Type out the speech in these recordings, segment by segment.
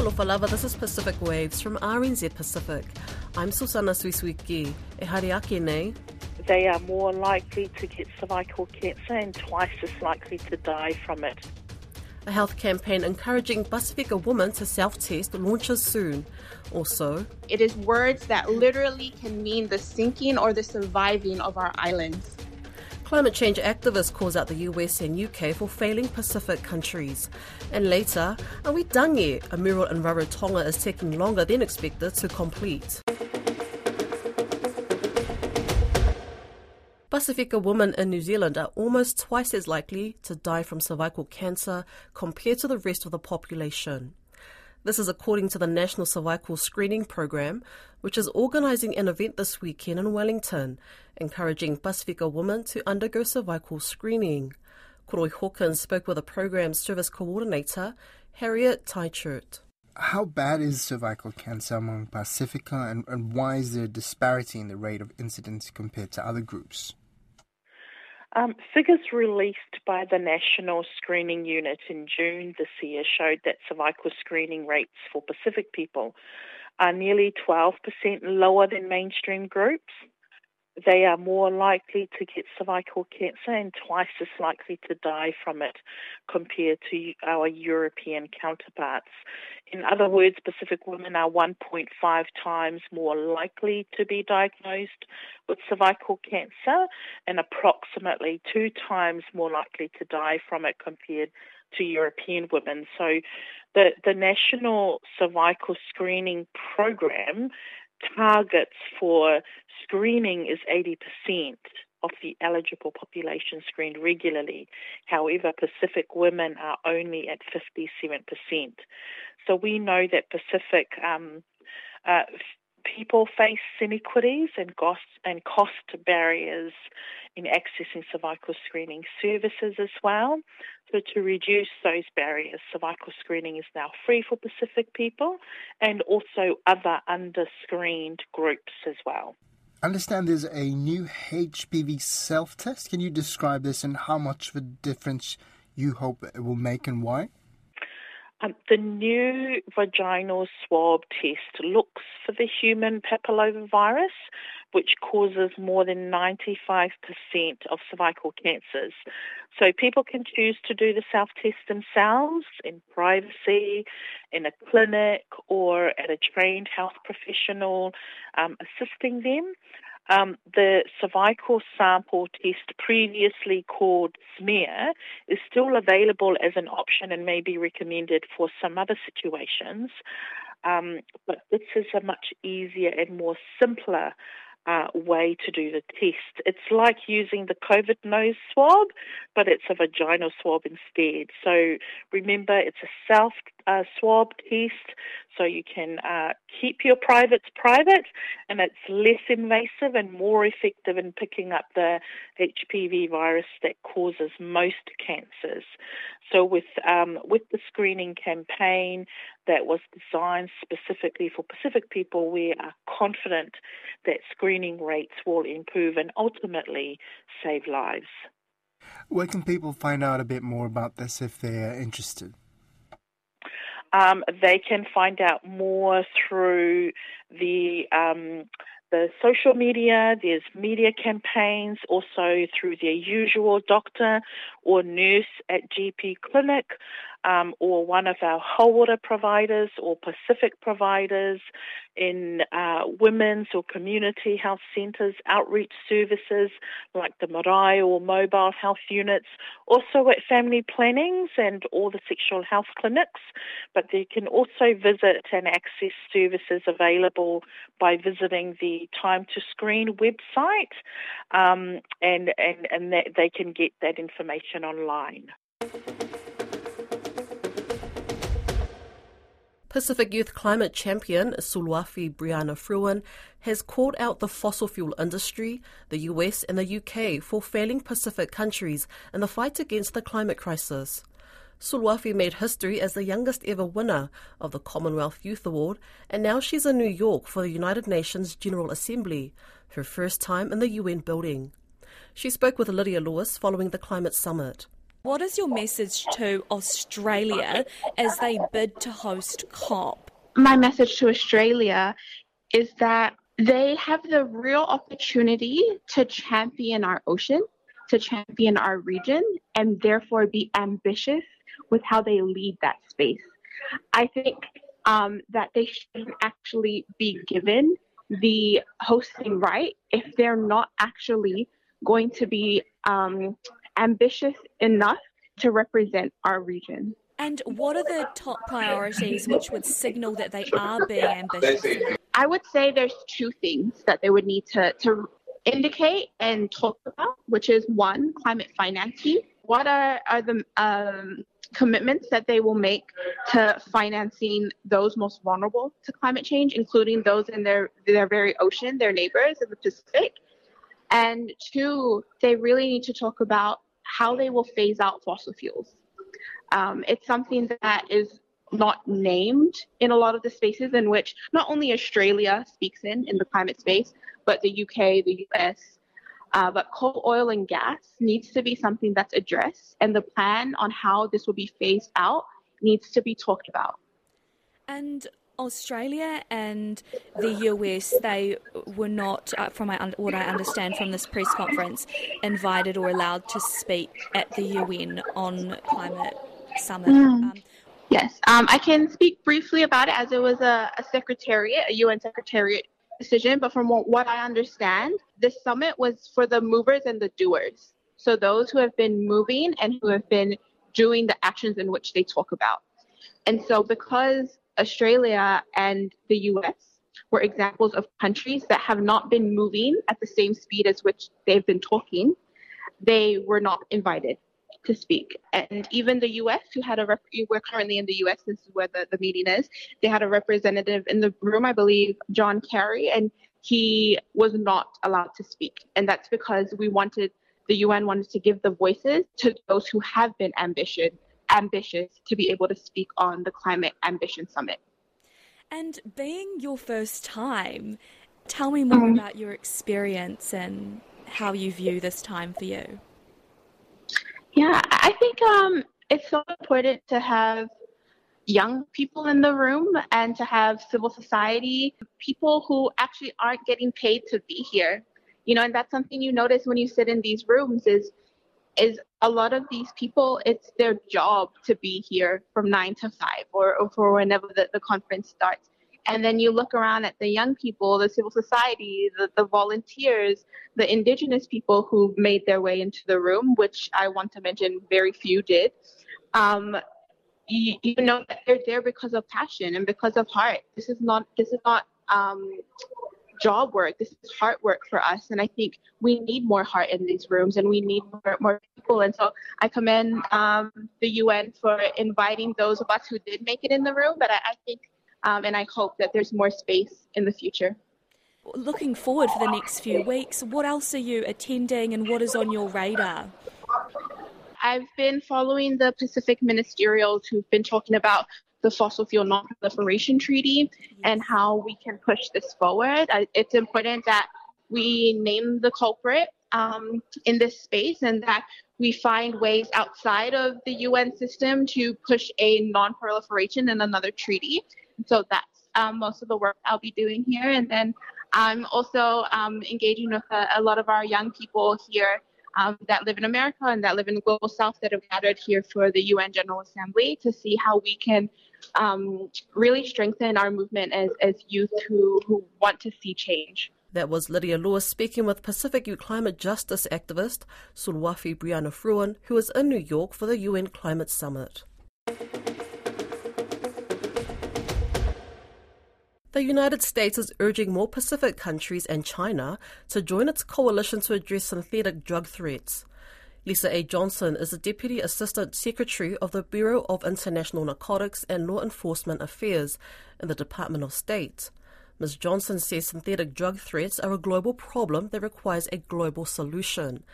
Alofa lava, this is Pacific Waves from RNZ Pacific. I'm Susana Suisuiki. E hariake nei. They are more likely to get cervical cancer and twice as likely to die from it. A health campaign encouraging Pasifika women to self-test launches soon. Also, It is words that literally can mean the sinking or the surviving of our islands. Climate change activists calls out the US and UK for failing Pacific countries. And later, are we done yet? A mural in Rarotonga is taking longer than expected to complete. Pasifika women in New Zealand are almost twice as likely to die from cervical cancer compared to the rest of the population. This is according to the National Cervical Screening Program, which is organising an event this weekend in Wellington, encouraging Pasifika women to undergo cervical screening. Koroi Hawkins spoke with the program's service coordinator, Harriet Teichert. How bad is cervical cancer among Pasifika, and, and why is there a disparity in the rate of incidence compared to other groups? Um, figures released by the National Screening Unit in June this year showed that cervical screening rates for Pacific people are nearly 12% lower than mainstream groups. They are more likely to get cervical cancer and twice as likely to die from it compared to our European counterparts. In other words, Pacific women are 1.5 times more likely to be diagnosed with cervical cancer and approximately two times more likely to die from it compared to European women. So the, the National Cervical Screening Program targets for screening is 80% of the eligible population screened regularly. However, Pacific women are only at 57%. So we know that Pacific um, uh, people face inequities and cost, and cost barriers in accessing cervical screening services as well. So to reduce those barriers, cervical screening is now free for Pacific people and also other under-screened groups as well. Understand there's a new HPV self test. Can you describe this and how much of a difference you hope it will make and why? Um, the new vaginal swab test looks for the human papillomavirus, which causes more than 95% of cervical cancers. So people can choose to do the self test themselves in privacy, in a clinic, or at a trained health professional um, assisting them. Um, the cervical sample test, previously called smear, is still available as an option and may be recommended for some other situations. Um, but this is a much easier and more simpler uh, way to do the test. It's like using the COVID nose swab, but it's a vaginal swab instead. So remember, it's a self uh, swab test, so you can uh, keep your privates private, and it's less invasive and more effective in picking up the HPV virus that causes most cancers. So with um, with the screening campaign that was designed specifically for Pacific people, we are confident that screening rates will improve and ultimately save lives. Where can people find out a bit more about this if they're interested? Um, they can find out more through the um, the social media. There's media campaigns, also through their usual doctor or nurse at GP clinic, um, or one of our hauora providers or Pacific providers in uh, women's or community health centres, outreach services like the marae or mobile health units, also at family plannings and all the sexual health clinics. But they can also visit and access services available by visiting the Time to Screen website, um, and and and that they can get that information online. Pacific Youth Climate Champion Suluafi Brianna Fruean has called out the fossil fuel industry, the US and the UK for failing Pacific countries in the fight against the climate crisis. Suluafi made history as the youngest ever winner of the Commonwealth Youth Award, and now she's in New York for the United Nations General Assembly, her first time in the UN building. She spoke with Lydia Lewis following the climate summit. What is your message to Australia as they bid to host COP? My message to Australia is that they have the real opportunity to champion our ocean, to champion our region, and therefore be ambitious with how they lead that space. I think um, that they shouldn't actually be given the hosting right if they're not actually going to be um, ambitious enough to represent our region. And what are the top priorities which would signal that they are being ambitious? I would say there's two things that they would need to, to indicate and talk about, which is one, climate financing. What are, are the um, commitments that they will make to financing those most vulnerable to climate change, including those in their, their very ocean, their neighbors in the Pacific? And two, they really need to talk about how they will phase out fossil fuels. Um, it's something that is not named in a lot of the spaces in which not only Australia speaks in in the climate space, but the UK, the US. Uh, but coal, oil, and gas needs to be something that's addressed, and the plan on how this will be phased out needs to be talked about. And Australia and the US, they were not, uh, from my, what I understand from this press conference, invited or allowed to speak at the UN on climate summit. Mm. Um, yes, um, I can speak briefly about it as it was a, a secretariat, a UN secretariat decision. But from what I understand, this summit was for the movers and the doers. So those who have been moving and who have been doing the actions in which they talk about. And so because Australia and the US were examples of countries that have not been moving at the same speed as which they've been talking. They were not invited to speak. And even the US, who had a rep- we're currently in the US, this is where the, the meeting is, they had a representative in the room, I believe, John Kerry, and he was not allowed to speak. And that's because we wanted, the UN wanted to give the voices to those who have been ambitious ambitious to be able to speak on the Climate Ambition Summit. And being your first time, tell me more mm. about your experience and how you view this time for you. Yeah, I think um, it's so important to have young people in the room and to have civil society people who actually aren't getting paid to be here you know and that's something you notice when you sit in these rooms is is a lot of these people, it's their job to be here from nine to five or, or for whenever the, the conference starts. And then you look around at the young people, the civil society, the, the volunteers, the indigenous people who made their way into the room, which I want to mention very few did. Um, you, you know that they're there because of passion and because of heart. This is not this is not um, job work. This is heart work for us. And I think we need more heart in these rooms and we need more, more people. And so I commend um, the UN for inviting those of us who did make it in the room. But I, I think um, and I hope that there's more space in the future. Looking forward for the next few weeks, what else are you attending and what is on your radar? I've been following the Pacific ministerials who've been talking about the Fossil Fuel Non-Proliferation Treaty and how we can push this forward. It's important that we name the culprit um, in this space and that we find ways outside of the UN system to push a non-proliferation in another treaty. So that's um, most of the work I'll be doing here. And then I'm also um, engaging with a, a, lot of our young people here um, that live in America and that live in the global south that have gathered here for the UN General Assembly to see how we can um, really strengthen our movement as, as youth who, who want to see change. That was Lydia Lewis speaking with Pacific U climate justice activist Suluafi Brianna Fruean, who is in New York for the UN Climate Summit. The United States is urging more Pacific countries and China to join its coalition to address synthetic drug threats. Lisa A. Johnson is the Deputy Assistant Secretary of the Bureau of International Narcotics and Law Enforcement Affairs in the Department of State. Ms. Johnson says synthetic drug threats are a global problem that requires a global solution,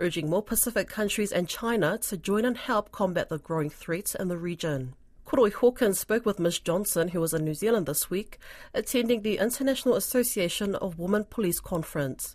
urging more Pacific countries and China to join and help combat the growing threats in the region. Koroi Hawkins spoke with Ms. Johnson, who was in New Zealand this week, attending the International Association of Women Police Conference.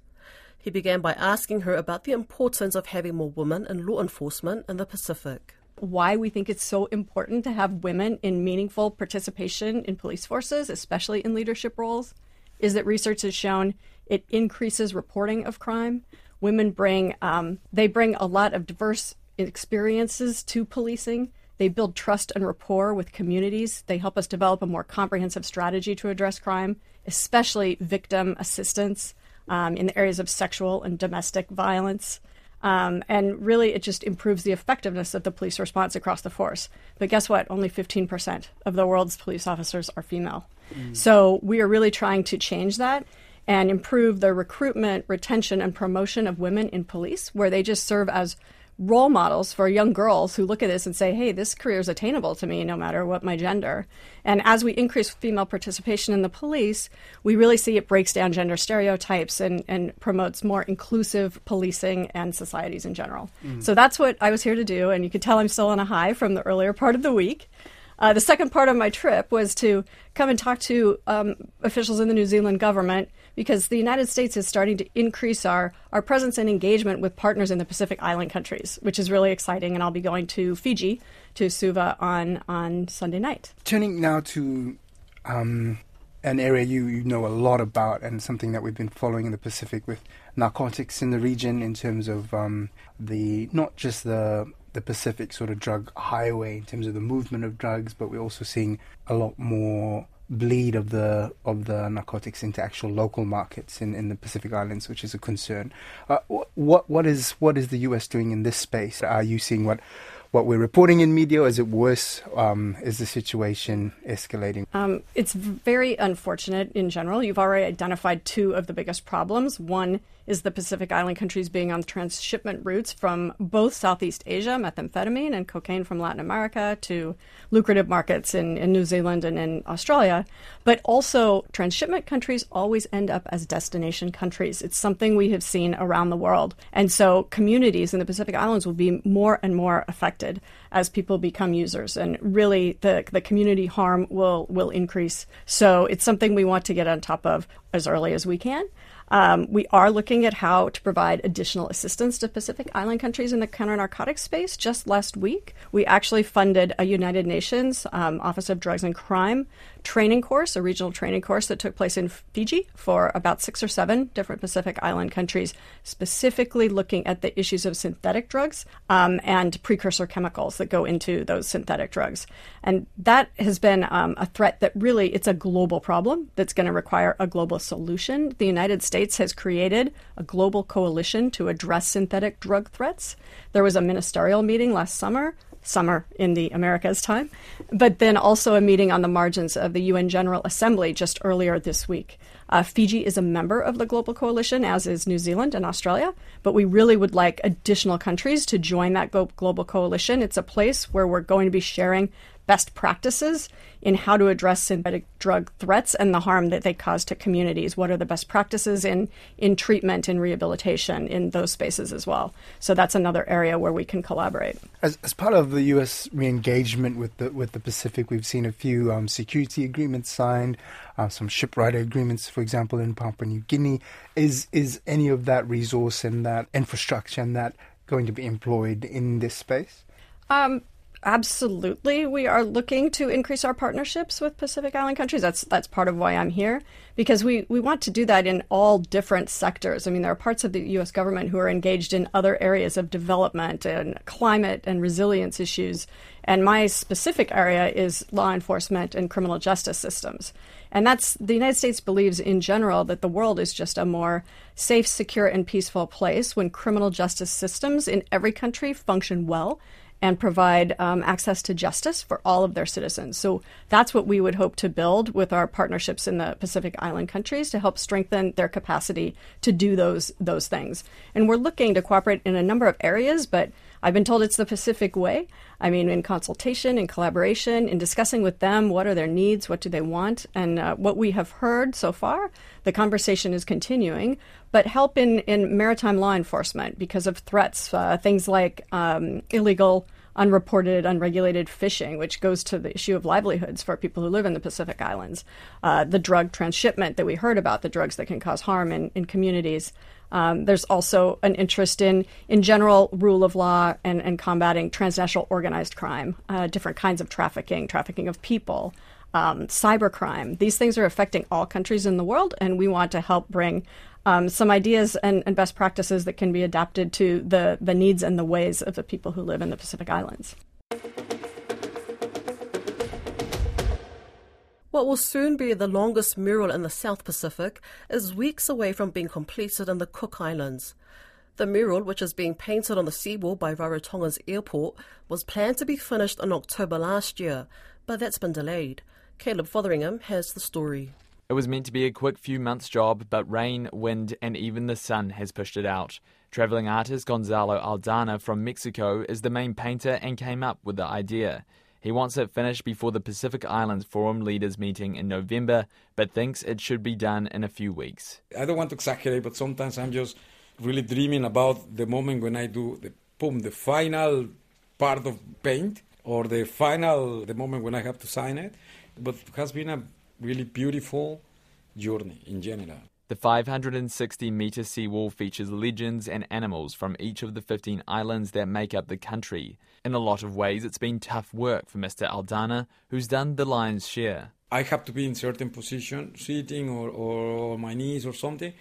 He began by asking her about the importance of having more women in law enforcement in the Pacific. Why we think it's so important to have women in meaningful participation in police forces, especially in leadership roles, is that research has shown it increases reporting of crime. Women bring um, they bring a lot of diverse experiences to policing. They build trust and rapport with communities. They help us develop a more comprehensive strategy to address crime, especially victim assistance um, in the areas of sexual and domestic violence. Um, and really, it just improves the effectiveness of the police response across the force. But guess what? Only 15% of the world's police officers are female. Mm. So we are really trying to change that and improve the recruitment, retention, and promotion of women in police, where they just serve as role models for young girls who look at this and say, hey, this career is attainable to me no matter what my gender. And as we increase female participation in the police, we really see it breaks down gender stereotypes and, and promotes more inclusive policing and societies in general. Mm. So that's what I was here to do. And you can tell I'm still on a high from the earlier part of the week. Uh, the second part of my trip was to come and talk to um, officials in the New Zealand government because the United States is starting to increase our, our presence and engagement with partners in the Pacific Island countries, which is really exciting. And I'll be going to Fiji, to Suva on, on Sunday night. Turning now to um, an area you, you know a lot about and something that we've been following in the Pacific with narcotics in the region in terms of um, the not just the the Pacific sort of drug highway in terms of the movement of drugs, but we're also seeing a lot more bleed of the of the narcotics into actual local markets in, in the Pacific Islands, which is a concern. Uh, what what is what is the U.S. doing in this space? Are you seeing what what we're reporting in media? Is it worse? Um, is the situation escalating? Um, it's very unfortunate in general. You've already identified two of the biggest problems. One is the Pacific Island countries being on transshipment routes from both Southeast Asia, methamphetamine and cocaine from Latin America, to lucrative markets in, in New Zealand and in Australia. But also, transshipment countries always end up as destination countries. It's something we have seen around the world. And so, communities in the Pacific Islands will be more and more affected as people become users. And really, the, the community harm will, will increase. So, it's something we want to get on top of as early as we can. Um, we are looking at how to provide additional assistance to Pacific Island countries in the counter narcotics space. Just last week, we actually funded a United Nations um, Office of Drugs and Crime training course, a regional training course that took place in Fiji for about six or seven different Pacific Island countries, specifically looking at the issues of synthetic drugs um, and precursor chemicals that go into those synthetic drugs. And that has been um, a threat that really it's a global problem that's going to require a global solution. The United States has created a global coalition to address synthetic drug threats. There was a ministerial meeting last summer summer in the Americas time, but then also a meeting on the margins of the UN General Assembly just earlier this week. Uh, Fiji is a member of the Global Coalition, as is New Zealand and Australia, but we really would like additional countries to join that Global Coalition. It's a place where we're going to be sharing best practices in how to address synthetic drug threats and the harm that they cause to communities. What are the best practices in, in treatment and rehabilitation in those spaces as well? So that's another area where we can collaborate. As, as part of the U.S. re-engagement with the with the Pacific, we've seen a few um, security agreements signed, uh, some shiprider agreements, for example, in Papua New Guinea. Is is any of that resource and that infrastructure and that going to be employed in this space? Um, absolutely we are looking to increase our partnerships with Pacific Island countries. That's that's part of why I'm here because we, we want to do that in all different sectors. I mean, there are parts of the US government who are engaged in other areas of development and climate and resilience issues. And my specific area is law enforcement and criminal justice systems. And that's the United States believes in general that the world is just a more safe, secure, and peaceful place when criminal justice systems in every country function well and provide um, access to justice for all of their citizens. So that's what we would hope to build with our partnerships in the Pacific Island countries to help strengthen their capacity to do those those things. And we're looking to cooperate in a number of areas, but I've been told it's the Pacific way. I mean, in consultation, in collaboration, in discussing with them what are their needs, what do they want, and uh, what we have heard so far, the conversation is continuing. But help in, in maritime law enforcement because of threats, uh, things like um, illegal unreported, unregulated fishing, which goes to the issue of livelihoods for people who live in the Pacific Islands, uh, the drug transshipment that we heard about, the drugs that can cause harm in, in communities, Um, there's also an interest in, in general, rule of law and, and combating transnational organized crime, uh, different kinds of trafficking, trafficking of people, um, cybercrime. These things are affecting all countries in the world, and we want to help bring um, some ideas and, and, best practices that can be adapted to the, the needs and the ways of the people who live in the Pacific Islands. What will soon be the longest mural in the South Pacific is weeks away from being completed in the Cook Islands. The mural, which is being painted on the seawall by Rarotonga's airport, was planned to be finished in October last year, but that's been delayed. Caleb Fotheringham has the story. It was meant to be a quick few months job, but rain, wind, and even the sun has pushed it out. Travelling artist Gonzalo Aldana from Mexico is the main painter and came up with the idea. He wants it finished before the Pacific Islands Forum leaders meeting in November, but thinks it should be done in a few weeks. I don't want to exaggerate, but sometimes I'm just really dreaming about the moment when I do the boom, the final part of paint, or the final, the moment when I have to sign it. But it has been a really beautiful journey in general. The 560 metre seawall features legends and animals from each of the 15 islands that make up the country. In a lot of ways, it's been tough work for Mr. Aldana, who's done the lion's share. I have to be in certain position, sitting or, or my knees or something,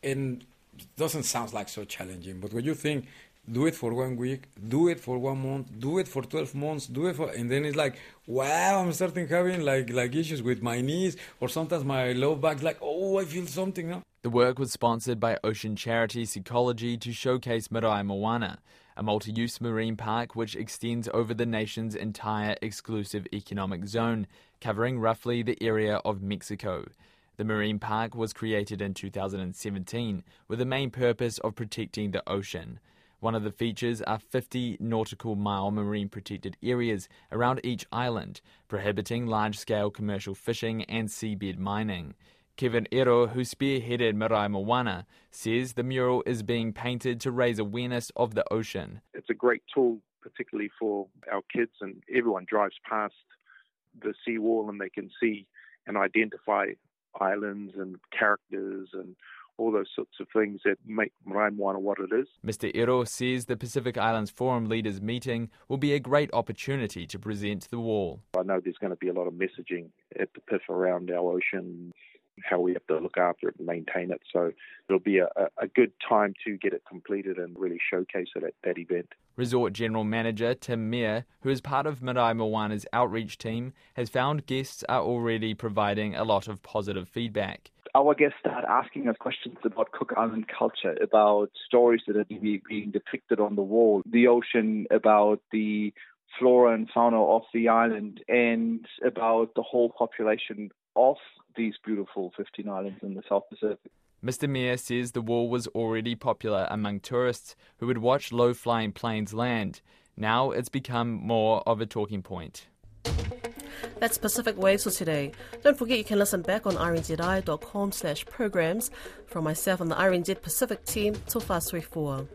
and it doesn't sound like so challenging. But when you think do it for one week, do it for one month, do it for 12 months, do it for, and then it's like, wow, I'm starting having like, like issues with my knees or sometimes my low back, like, oh, I feel something now. The work was sponsored by ocean charity Seacology to showcase Marae Moana, a multi use marine park which extends over the nation's entire exclusive economic zone, covering roughly the area of Mexico. The marine park was created in 2017 with the main purpose of protecting the ocean. One of the features are 50 nautical mile marine protected areas around each island, prohibiting large scale commercial fishing and seabed mining. Kevin Iro, who spearheaded Marae Moana, says the mural is being painted to raise awareness of the ocean. It's a great tool, particularly for our kids, and everyone drives past the seawall and they can see and identify islands and characters and all those sorts of things that make Marae Moana what it is. Mr. Iro says the Pacific Islands Forum leaders meeting will be a great opportunity to present the wall. I know there's going to be a lot of messaging at the PIF around our ocean, how we have to look after it and maintain it. So it'll be a, a good time to get it completed and really showcase it at that event. Resort General Manager Tim Meyer, who is part of Marae Moana's outreach team, has found guests are already providing a lot of positive feedback our guests start asking us questions about Cook Island culture, about stories that are being depicted on the wall, the ocean, about the flora and fauna of the island, and about the whole population of these beautiful 15 islands in the South Pacific. Mr. Meyer says the wall was already popular among tourists who would watch low flying planes land. Now it's become more of a talking point. That's Pacific Waves for today. Don't forget you can listen back on rnzi.com slash programs from myself and the RNZ Pacific team till fast 4.